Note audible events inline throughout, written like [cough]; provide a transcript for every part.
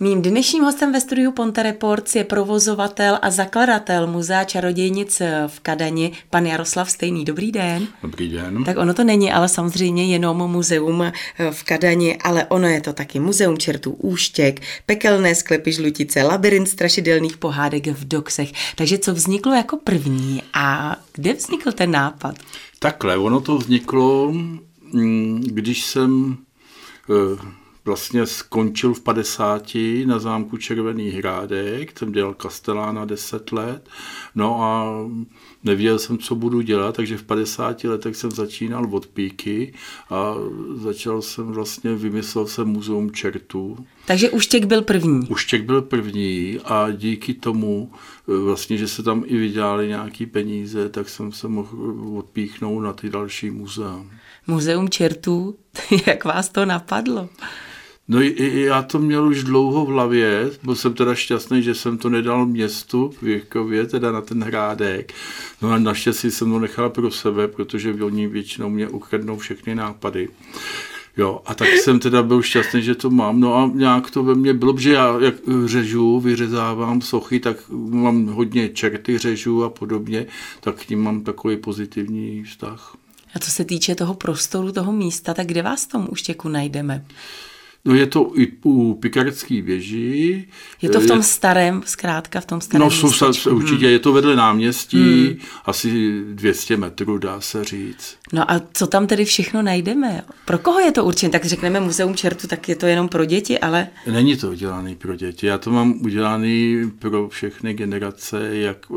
Mým dnešním hostem ve studiu Ponte Reports je provozovatel a zakladatel Muzea čarodějnic v Kadani, pan Jaroslav Stejný. Dobrý den. Dobrý den. Tak ono to není ale samozřejmě jenom muzeum v Kadani, ale ono je to taky muzeum čertů úštěk, pekelné sklepy žlutice, labirint strašidelných pohádek v doxech. Takže co vzniklo jako první a kde vznikl ten nápad? Takhle, ono to vzniklo, mm, když jsem eh, vlastně skončil v 50 na zámku Červený hrádek, jsem dělal kastelána 10 let, no a nevěděl jsem, co budu dělat, takže v 50 letech jsem začínal od píky a začal jsem vlastně, vymyslel jsem muzeum čertů. Takže Uštěk byl první. Uštěk byl první a díky tomu, vlastně, že se tam i vydělali nějaký peníze, tak jsem se mohl odpíchnout na ty další muzea. Muzeum čertů, [laughs] jak vás to napadlo? No já to měl už dlouho v hlavě, byl jsem teda šťastný, že jsem to nedal městu v Jirkově, teda na ten hrádek. No a naštěstí jsem to nechal pro sebe, protože oni většinou mě ukradnou všechny nápady. Jo, a tak jsem teda byl šťastný, že to mám. No a nějak to ve mně bylo, že já jak řežu, vyřezávám sochy, tak mám hodně čerty řežu a podobně, tak k ním mám takový pozitivní vztah. A co se týče toho prostoru, toho místa, tak kde vás v tom najdeme? No je to i u Pikardské věži. Je to v tom je, starém, zkrátka v tom starém No jsou, určitě, hmm. je to vedle náměstí, hmm. asi 200 metrů dá se říct. No a co tam tedy všechno najdeme? Pro koho je to určené? Tak řekneme muzeum čertu, tak je to jenom pro děti, ale... Není to udělané pro děti. Já to mám udělané pro všechny generace, jak eh,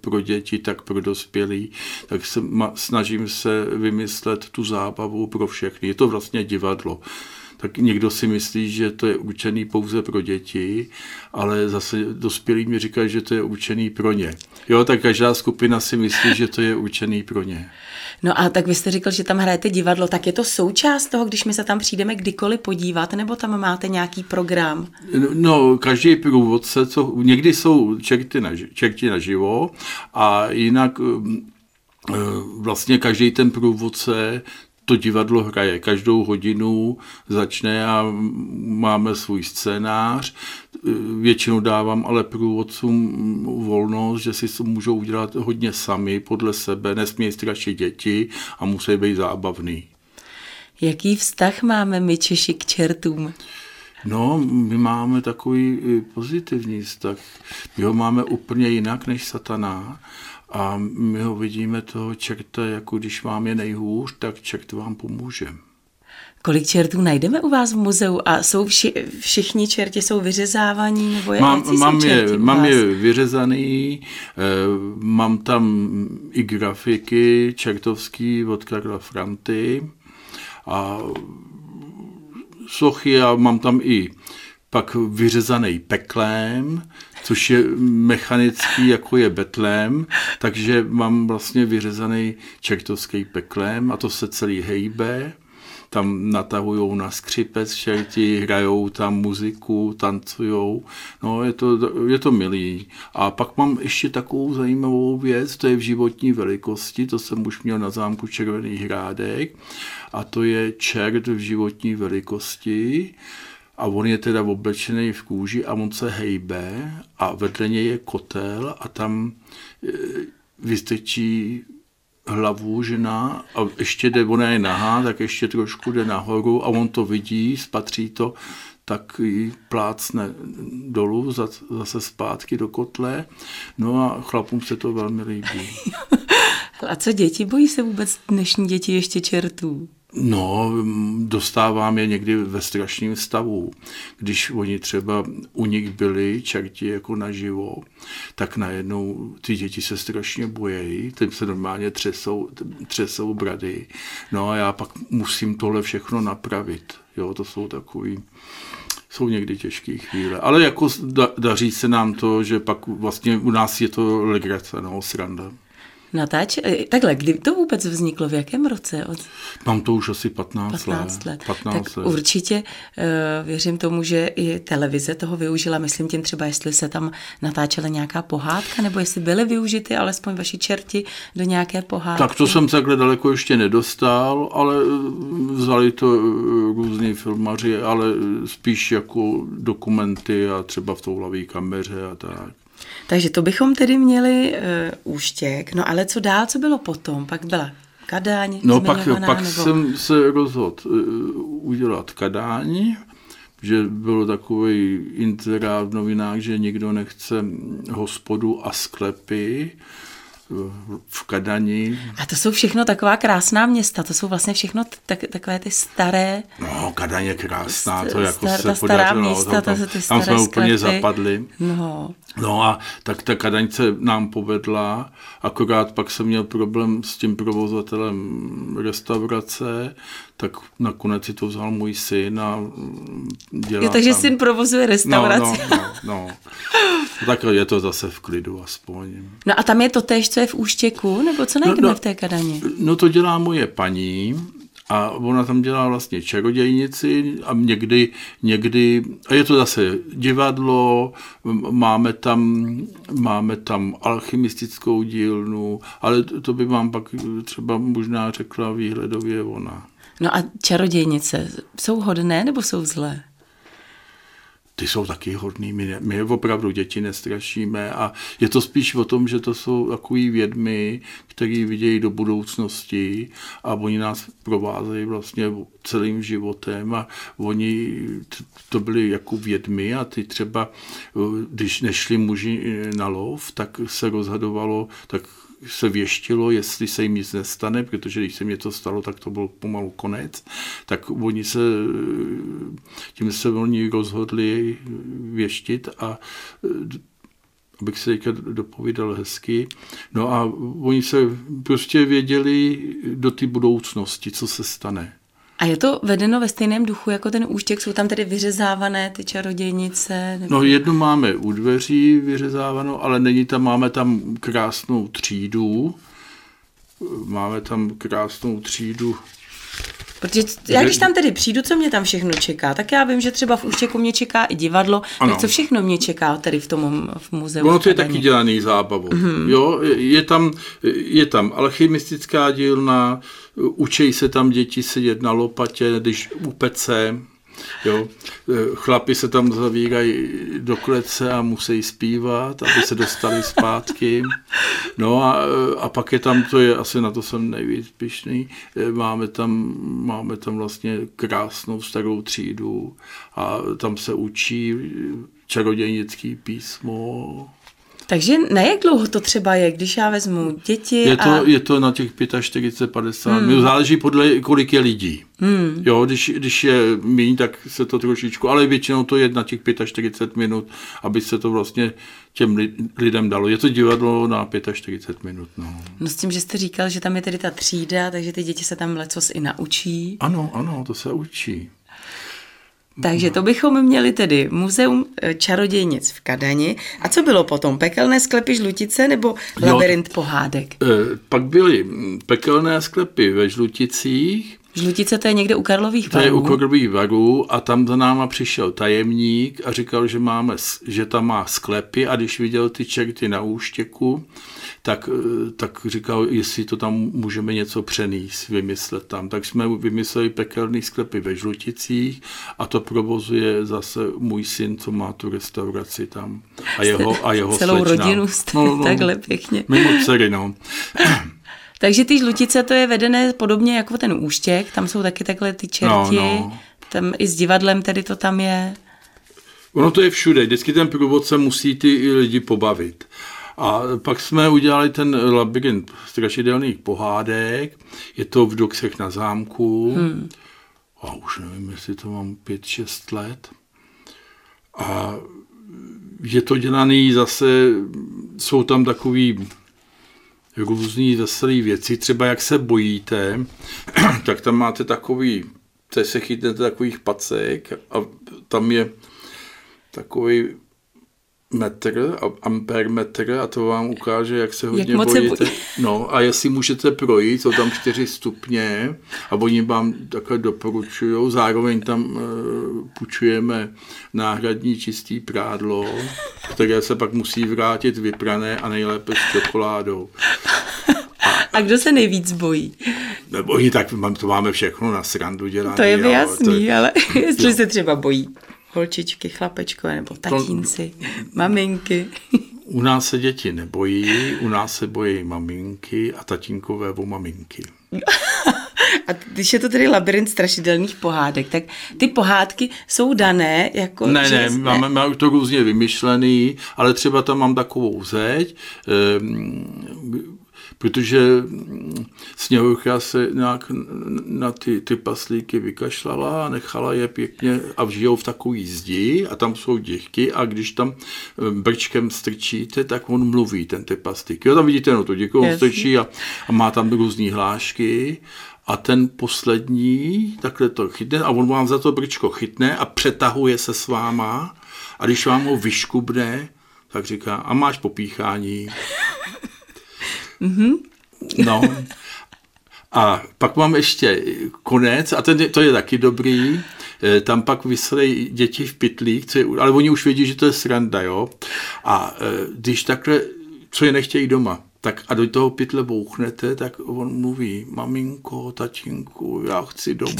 pro děti, tak pro dospělí. Tak se, snažím se vymyslet tu zábavu pro všechny. Je to vlastně divadlo tak někdo si myslí, že to je určený pouze pro děti, ale zase dospělí mi říkají, že to je určený pro ně. Jo, tak každá skupina si myslí, že to je určený pro ně. No a tak vy jste říkal, že tam hrajete divadlo, tak je to součást toho, když my se tam přijdeme kdykoliv podívat, nebo tam máte nějaký program? No, no každý průvodce, co, někdy jsou čerty, na, čerty naživo a jinak eh, vlastně každý ten průvodce to divadlo hraje. Každou hodinu začne a máme svůj scénář. Většinou dávám ale průvodcům volnost, že si to můžou udělat hodně sami, podle sebe, nesmějí strašit děti a musí být zábavný. Jaký vztah máme my Češi k čertům? No, my máme takový pozitivní vztah. My ho máme úplně jinak než satana a my ho vidíme toho čerta, jako když vám je nejhůř, tak čert vám pomůže. Kolik čertů najdeme u vás v muzeu a jsou vši, všichni čerti jsou vyřezávaní? Nebo mám, mám, je, mám je vyřezaný, eh, mám tam i grafiky čertovský od Karla Franty a sochy a mám tam i pak vyřezaný peklem, což je mechanický, jako je betlém, takže mám vlastně vyřezaný čertovský peklem a to se celý hejbe. Tam natahují na skřipec čerti, hrajou tam muziku, tancujou, no je to, je to milý. A pak mám ještě takovou zajímavou věc, to je v životní velikosti, to jsem už měl na zámku Červený hrádek. A to je čert v životní velikosti, a on je teda oblečený v kůži a on se hejbe a vedle něj je kotel a tam e, vystrčí hlavu žena a ještě jde, ona je nahá, tak ještě trošku jde nahoru a on to vidí, spatří to, tak ji plácne dolů, zase zpátky do kotle. No a chlapům se to velmi líbí. [laughs] a co děti? Bojí se vůbec dnešní děti ještě čertů? No, dostávám je někdy ve strašném stavu. Když oni třeba u nich byli čerti jako naživo, tak najednou ty děti se strašně bojejí, tím se normálně třesou, třesou brady. No a já pak musím tohle všechno napravit. Jo, to jsou takový jsou někdy těžké chvíle. Ale jako da, daří se nám to, že pak vlastně u nás je to legrace, no, sranda. Natáč. eh, Takhle, kdy to vůbec vzniklo, v jakém roce? Od Mám to už asi 15, 15 let. 15 tak let. určitě uh, věřím tomu, že i televize toho využila. Myslím tím třeba, jestli se tam natáčela nějaká pohádka, nebo jestli byly využity alespoň vaši čerti do nějaké pohádky. Tak to jsem takhle daleko ještě nedostal, ale eh, vzali to eh, různí filmaři, ale eh, spíš jako dokumenty a třeba v touhlavé kameře a tak. Takže to bychom tedy měli uh, úštěk. No ale co dál, co bylo potom? Pak byla Kadaň No pak, pak nebo... jsem se rozhodl eh, udělat Kadaň, že bylo takový inzerát v novinách, že nikdo nechce hospodu a sklepy v Kadani. A to jsou všechno taková krásná města, to jsou vlastně všechno tak, takové ty staré, No, Kadaň je krásná, to jako star- se podařilo. místa, tam, to- ty tam jsme úplně sklepy. zapadli. no, No a tak ta Kadaň se nám povedla, akorát pak jsem měl problém s tím provozatelem restaurace, tak nakonec si to vzal můj syn a mm, dělá jo, takže tam. syn provozuje no, restauraci. no, no, no. Tak je to zase v klidu aspoň. No a tam je to též, co je v Úštěku, nebo co najdeme no. v té Kadani? No to dělá moje paní a ona tam dělá vlastně čarodějnici a někdy, někdy, a je to zase divadlo, máme tam, máme tam alchymistickou dílnu, ale to to by vám pak třeba možná řekla výhledově ona. No a čarodějnice, jsou hodné nebo jsou zlé? ty jsou taky hodný, my, ne, my opravdu děti nestrašíme a je to spíš o tom, že to jsou takový vědmy, který vidějí do budoucnosti a oni nás provázejí vlastně celým životem a oni to byli jako vědmy a ty třeba, eh, když nešli muži eh, na lov, tak se rozhodovalo, tak se věštilo, jestli se jim nic nestane, protože když se mi to stalo, tak to byl pomalu konec, tak oni se, tím se oni rozhodli věštit a abych se teďka dopovídal hezky. No a oni se prostě věděli do té budoucnosti, co se stane. A je to vedeno ve stejném duchu jako ten úštěk? Jsou tam tedy vyřezávané ty čarodějnice? Nebo... No jednu máme u dveří vyřezávanou, ale není tam, máme tam krásnou třídu. Máme tam krásnou třídu. Protože já když tam tedy přijdu, co mě tam všechno čeká, tak já vím, že třeba v Úštěku mě čeká i divadlo, Ano. tak co všechno mě čeká tady v tom v muzeu? Ono to je taky dělaný zábavou. Mm-hmm. Jo, je tam, je tam alchymistická dílna, učí se tam děti sedět na lopatě, když u pece, jo. Chlapi se tam zavírají do klece a musí zpívat, aby se dostali zpátky. No a, a pak je tam, to je asi na to jsem nejvíc pišný, máme tam, máme tam vlastně krásnou starou třídu a tam se učí čarodějnický písmo, Takže na jak dlouho to třeba je, když já vezmu děti Je to, a... je to na těch 45, 50 hmm. minut, záleží podle, kolik je lidí. Hmm. Jo, když, když je méně, tak se to trošičku, ale většinou to je na těch 45 minut, aby se to vlastně těm li- lidem dalo. Je to divadlo na 45 minut. No. No s tím, že jste říkal, že tam je tedy ta třída, takže ty děti se tam lecos i naučí. Ano, ano, to se učí. Takže to bychom měli tedy muzeum eh, čarodějnic v Kadani. A co bylo potom? Pekelné sklepy žlutice nebo labirint pohádek? E, pak byly mm, pekelné sklepy ve Žluticích, Žlutice to je někde u Karlových To je u varů. Kordových varů a tam za náma přišel tajemník a říkal, že, máme, že tam má sklepy a když viděl ty čerty na úštěku, tak, eh, tak říkal, jestli to tam můžeme něco přenést, vymyslet tam. Tak jsme vymysleli pekelný sklepy ve Žluticích a to provozuje zase můj syn, co má tu restauraci tam. A jeho, a jeho Celou slečna. rodinu jste takhle pěkně. Mimo dcery, no. [coughs] Takže ty žlutice to je vedené podobně jako ten úštěk, tam jsou taky takhle ty čerti, No, no. tam i s divadlem tedy to tam je. Ono to je všude, vždycky ten průvodce musí ty lidi pobavit. A pak jsme udělali ten labirint strašidelných pohádek, je to v Doxech na zámku, hmm. a už nevím, jestli to mám 5-6 let. A je to dělaný zase, jsou tam takový různý veselý věci, třeba jak se bojíte, [clears throat] tak tam máte takový, se chytnete takových pacek a tam je takový metr, ampermetr a to vám ukáže, jak se hodně jak bojíte. Se bojí. No a jestli můžete projít, jsou tam čtyři stupně a oni vám takhle doporučují. Zároveň tam uh, půjčujeme náhradní čistý prádlo, které se pak musí vrátit vyprané a nejlépe s čokoládou. A kdo se nejvíc bojí? Nebo oni tak, to máme všechno na srandu dělané. To je mi jasný, to... ale [laughs] jestli jo. se třeba bojí holčičky, chlapečkové nebo tatínci, to... maminky. U nás se děti nebojí, u nás se bojí maminky a tatínkové o maminky. [laughs] A když je to tedy labirint strašidelných pohádek, tak ty pohádky jsou dané jako... Ne, že... ne, máme, máme to různě vymyšlený, ale třeba tam mám takovou zeď, um, protože Sněhovka se nějak na ty, ty paslíky vykašlala a nechala je pěkně a žijou v takový zdi a tam jsou děchky a když tam eh, brčkem strčíte, tak on mluví, ten ty paslíky. Jo, tam vidíte, no to děkuji, on strčí a, a má tam různé hlášky a ten poslední takhle to chytne a on vám za to brčko chytne a přetahuje se s váma a když vám ho vyškubne, tak říká, a máš popíchání. [laughs] Mm-hmm. No. A pak mám ještě konec, a ten, to je taky dobrý, eh, tam pak vyslej děti v pytlík, co je, ale oni už vědí, že to je sranda, jo. A eh, když takhle, co je nechtějí doma, tak a do toho pytle bouchnete, tak on mluví, maminko, tatínku, já chci domů.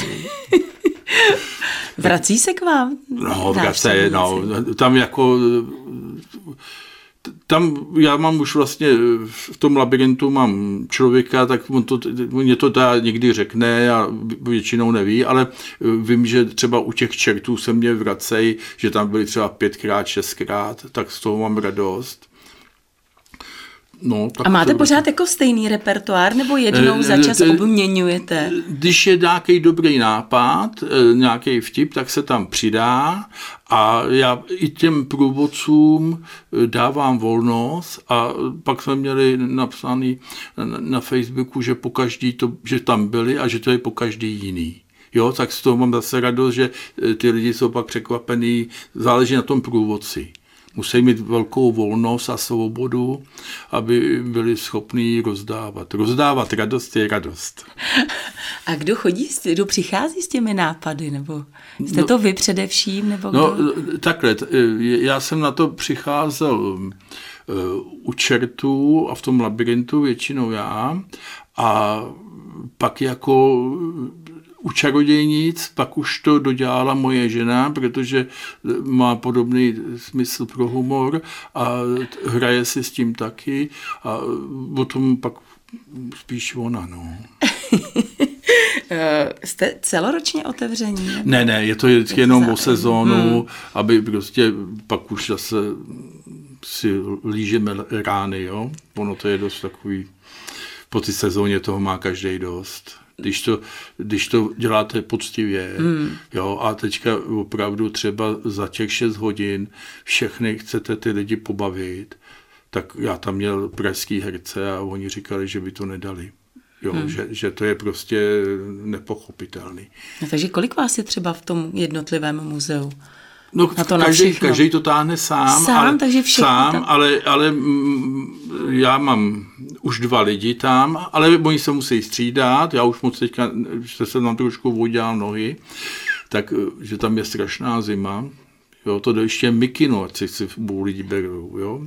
Vrací se k vám? No, vrací, no, tam jako tam já mám už vlastně v tom labirintu mám člověka, tak on to, mě to teda někdy řekne a většinou neví, ale vím, že třeba u těch čertů se mě vracej, že tam byli třeba pětkrát, šestkrát, tak z toho mám radost. No, tak a máte pořád jako stejný repertoár, nebo jednou za čas obměňujete? Když je nějaký dobrý nápad, eh, nějaký vtip, tak se tam přidá a já i těm průvodcům eh, dávám volnost a pak jsme měli napsaný na Facebooku, že po každý to, že tam byli a že to je po každý jiný. Jo, tak z toho mám zase radost, že eh, ty lidi jsou pak překvapený, záleží na tom průvodci musí mít velkou volnost a svobodu, aby byli schopní rozdávat. Rozdávat radost je radost. A kdo chodí, kdo přichází s těmi nápady, nebo jste no, to vy především? Nebo no, kdo? No, takhle, já jsem na to přicházel eh, u čertů a v tom labirintu většinou já a pak jako u čarodějnic pak už to dodělala moje žena, protože má podobný smysl pro humor a hraje si s tím taky a o tom pak spíš ona, no. [laughs] Jste celoročně otevření? Ne, ne, je to jenom o sezónu, hmm. aby prostě pak už zase si lížeme rány, jo. Ono to je dost takový, po té sezóně toho má každý dost když to, když to děláte poctivě. Hmm. Jo, a teďka opravdu třeba za těch 6 hodin všechny chcete ty lidi pobavit, tak já tam měl pražský herce a oni říkali, že by to nedali. Jo, hmm. že, že to je prostě nepochopitelný. No, takže kolik vás je třeba v tom jednotlivém muzeu? No, na to každý, každý to táhne sám, sám, ale, takže sám tam... ale, ale mm, já mám už dva lidi tam, ale oni se musí střídat, já už moc teďka, že jsem tam trošku voděl nohy, tak eh, že tam je strašná zima, Jo, to ještě mikino, ať si, si lidi berou, jo.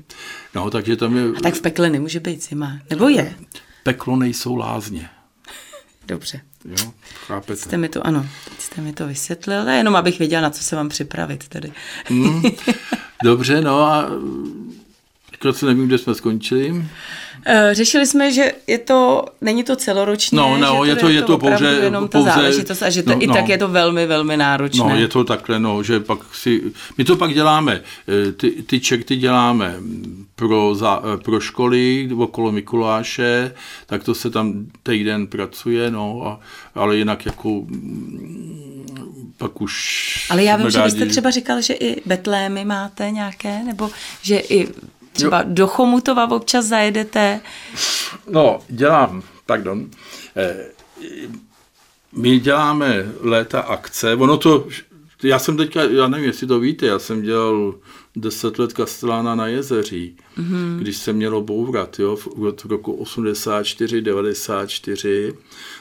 No, takže tam je... A tak v pekle nemůže být zima, nebo je? Peklo nejsou lázně. Dobře. Jo, chápete. Jste mi to, ano, teď jste mi to vysvětlil, jenom abych věděla, na co se mám připravit tedy. Mm, dobře, no a se nevím, kde jsme skončili. Eh, řešili jsme, že je to, není to celoročně, no, no, že je to, je to pouze, jenom ta pouze, záležitost a že to, no, i no, tak je to velmi, velmi náročné. No, je to takhle, no, že pak si, my to pak děláme, eh, ty, ty čekty děláme pro, za, eh, pro školy okolo Mikuláše, tak to se tam týden pracuje, no, a, ale jinak jako mm, pak už... Ale já vím, že vy jste třeba říkal, že i betlémy máte nějaké, nebo že i Třeba jo. do Chomutova občas zajedete? No, dělám, pardon. Eh, my děláme léta akce, ono to Já jsem teďka, já nevím, jestli to víte, já jsem dělal deset let Kastelána na jezeří, mm-hmm. když se mělo bourat, jo, v roku 84, 94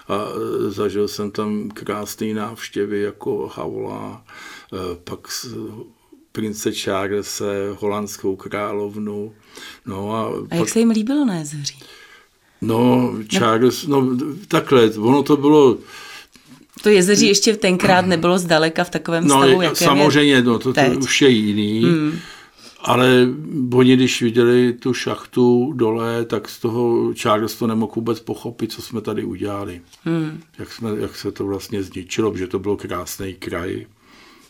a e, zažil jsem tam krásné návštěvy jako Haula, e, pak prince Charlese, holandskou královnu. No a, a pak, jak se jim líbilo na jezeří? No, Charles, no takhle, ono to bylo, to jezeří ještě tenkrát nebylo zdaleka v takovém no, stavu, jakém samozřejmě, je no, to, to už je jiný. Hmm. Ale oni, když viděli tu šachtu dole, tak z toho Charles to nemohl vůbec pochopit, co jsme tady udělali. Hmm. Jak, jsme, jak se to vlastně zničilo, že to byl krásný kraj.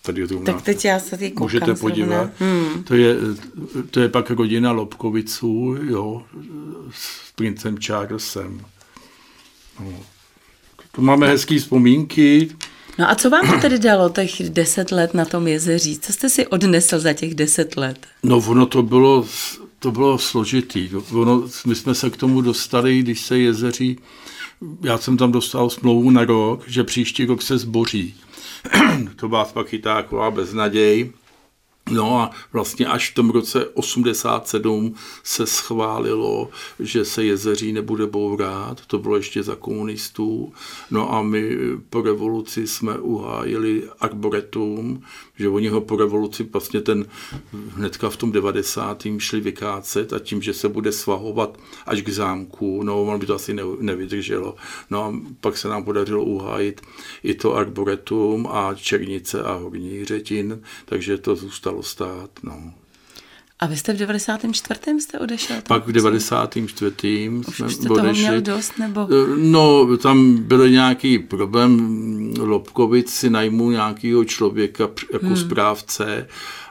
Tady zrovna, tak teď já se koukám Můžete podívat. Hmm. To, je, to je pak rodina Lobkoviců, jo, s princem Charlesem. No. To máme hezký vzpomínky. No a co vám to tedy dalo těch deset let na tom jezeří? Co jste si odnesl za těch deset let? No ono to bylo, to bylo složitý. Ono, my jsme se k tomu dostali, když se jezeří, já jsem tam dostal smlouvu na rok, že příští rok se zboří. [clears throat] to vás pak chytá taková beznaděj. No a vlastně až v tom roce 87 se schválilo, že se jezeří nebude bourat, to bylo ještě za komunistů. No a my po revoluci jsme uhájili arboretum, že oni ho po revoluci vlastně ten hnedka v tom 90. šli vykácet a tím, že se bude svahovat až k zámku, no on by to asi nevydrželo. No a pak se nám podařilo uhájit i to arboretum a Černice a Horní Řetin, takže to zůstalo stát. No. A vy jste v 94. jste odešel? Pak v 94. jsme jste toho odešli. měl dost, nebo? Eh, no, tam byl nějaký problém. Lobkovic si najmul nějakého člověka jako hmm. správce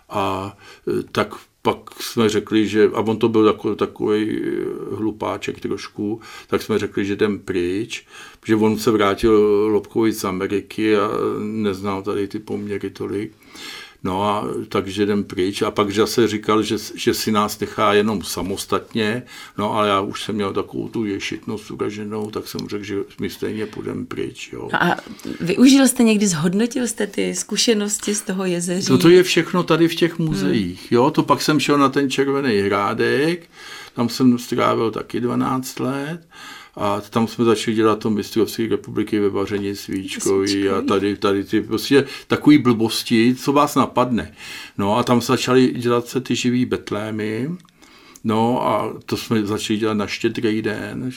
a eh, tak pak jsme řekli, že, a on to byl takový, takový eh, hlupáček trošku, tak jsme řekli, že jdem pryč, že on se vrátil Lobkovic z Ameriky a neznal tady ty poměry tolik. No a takže jdem pryč. A pak zase říkal, že, že si nás nechá jenom samostatně, no ale já už jsem měl takovou tu ješitnost uraženou, tak jsem řekl, že my stejně půjdeme pryč. Jo. A využil jste někdy, zhodnotil jste ty zkušenosti z toho jezeří? To, to je všechno tady v těch muzeích. Hmm. Jo, to pak jsem šel na ten Červený hrádek, tam jsem strávil taky 12 let a tam jsme začali dělat to mistrovství republiky ve vaření svíčkový a tady, tady ty prostě takový blbosti, co vás napadne. No a tam začali dělat se ty živý betlémy, No a to jsme začali dělat na štědrý den,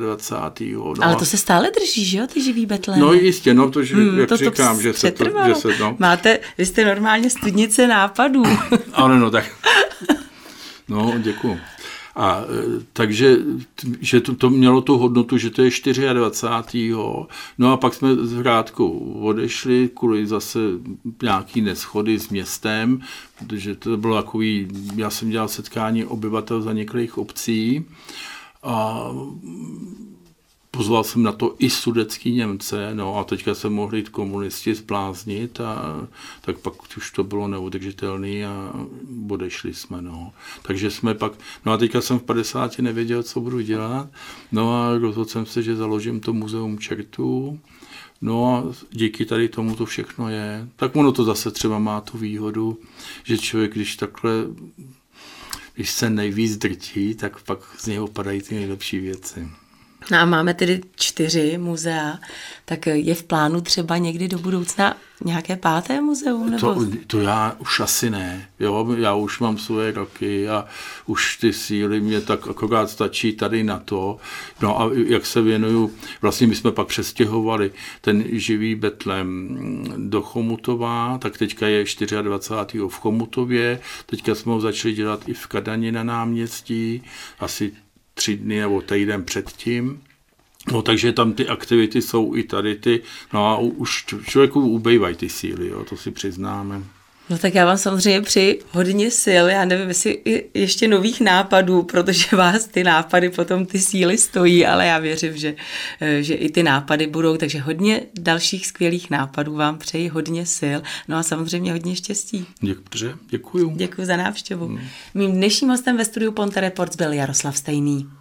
24. No Ale to se stále drží, že jo, ty živý betlémy? No jistě, no to, že, hmm, jak to, říkám, to že se to, že se, no. Máte, vy jste normálně studnice nápadů. Ale no tak, [laughs] no děkuju. A e, takže že to, to mělo tu hodnotu, že to je 24. No a pak jsme z Hrádku odešli kvůli zase nějaký neschody s městem, protože to bylo takový, já jsem dělal setkání obyvatel za několik obcí a Pozval jsem na to i sudecký Němce, no a teďka se mohli komunisti zbláznit a tak pak už to bylo neudržitelné a odešli jsme, no. Takže jsme pak, no a teďka jsem v 50 nevěděl, co budu dělat, no a rozhodl jsem se, že založím to muzeum čertů, No a díky tady tomu to všechno je. Tak ono to zase třeba má tu výhodu, že člověk, když takhle, když se nejvíc drtí, tak pak z něho padají ty nejlepší věci. No a máme tedy čtyři muzea, tak je v plánu třeba někdy do budoucna nějaké páté muzeum? Nebo... To, to já už asi ne. Jo, já už mám svoje roky a už ty síly mě tak akorát stačí tady na to. No a jak se věnuju, vlastně my jsme pak přestěhovali ten živý Betlem do Chomutova, tak teďka je 24. v Chomutově, teďka jsme ho začali dělat i v Kadani na náměstí, asi tři dny nebo týden předtím. No, takže tam ty aktivity jsou i tady ty, no a už člověku ubejvají ty síly, jo, to si přiznáme. No tak já vám samozřejmě přeji hodně sil, já nevím, jestli ještě nových nápadů, protože [laughs] vás ty nápady potom ty síly stojí, ale já věřím, že, eh, že i ty nápady budou, takže hodně dalších skvělých nápadů vám přeji, hodně sil, no a samozřejmě hodně štěstí. Děkuji. Děkuji. Děkuji za návštěvu. Hmm. Mým dnešním hostem ve studiu Ponte Reports byl Jaroslav Stejný.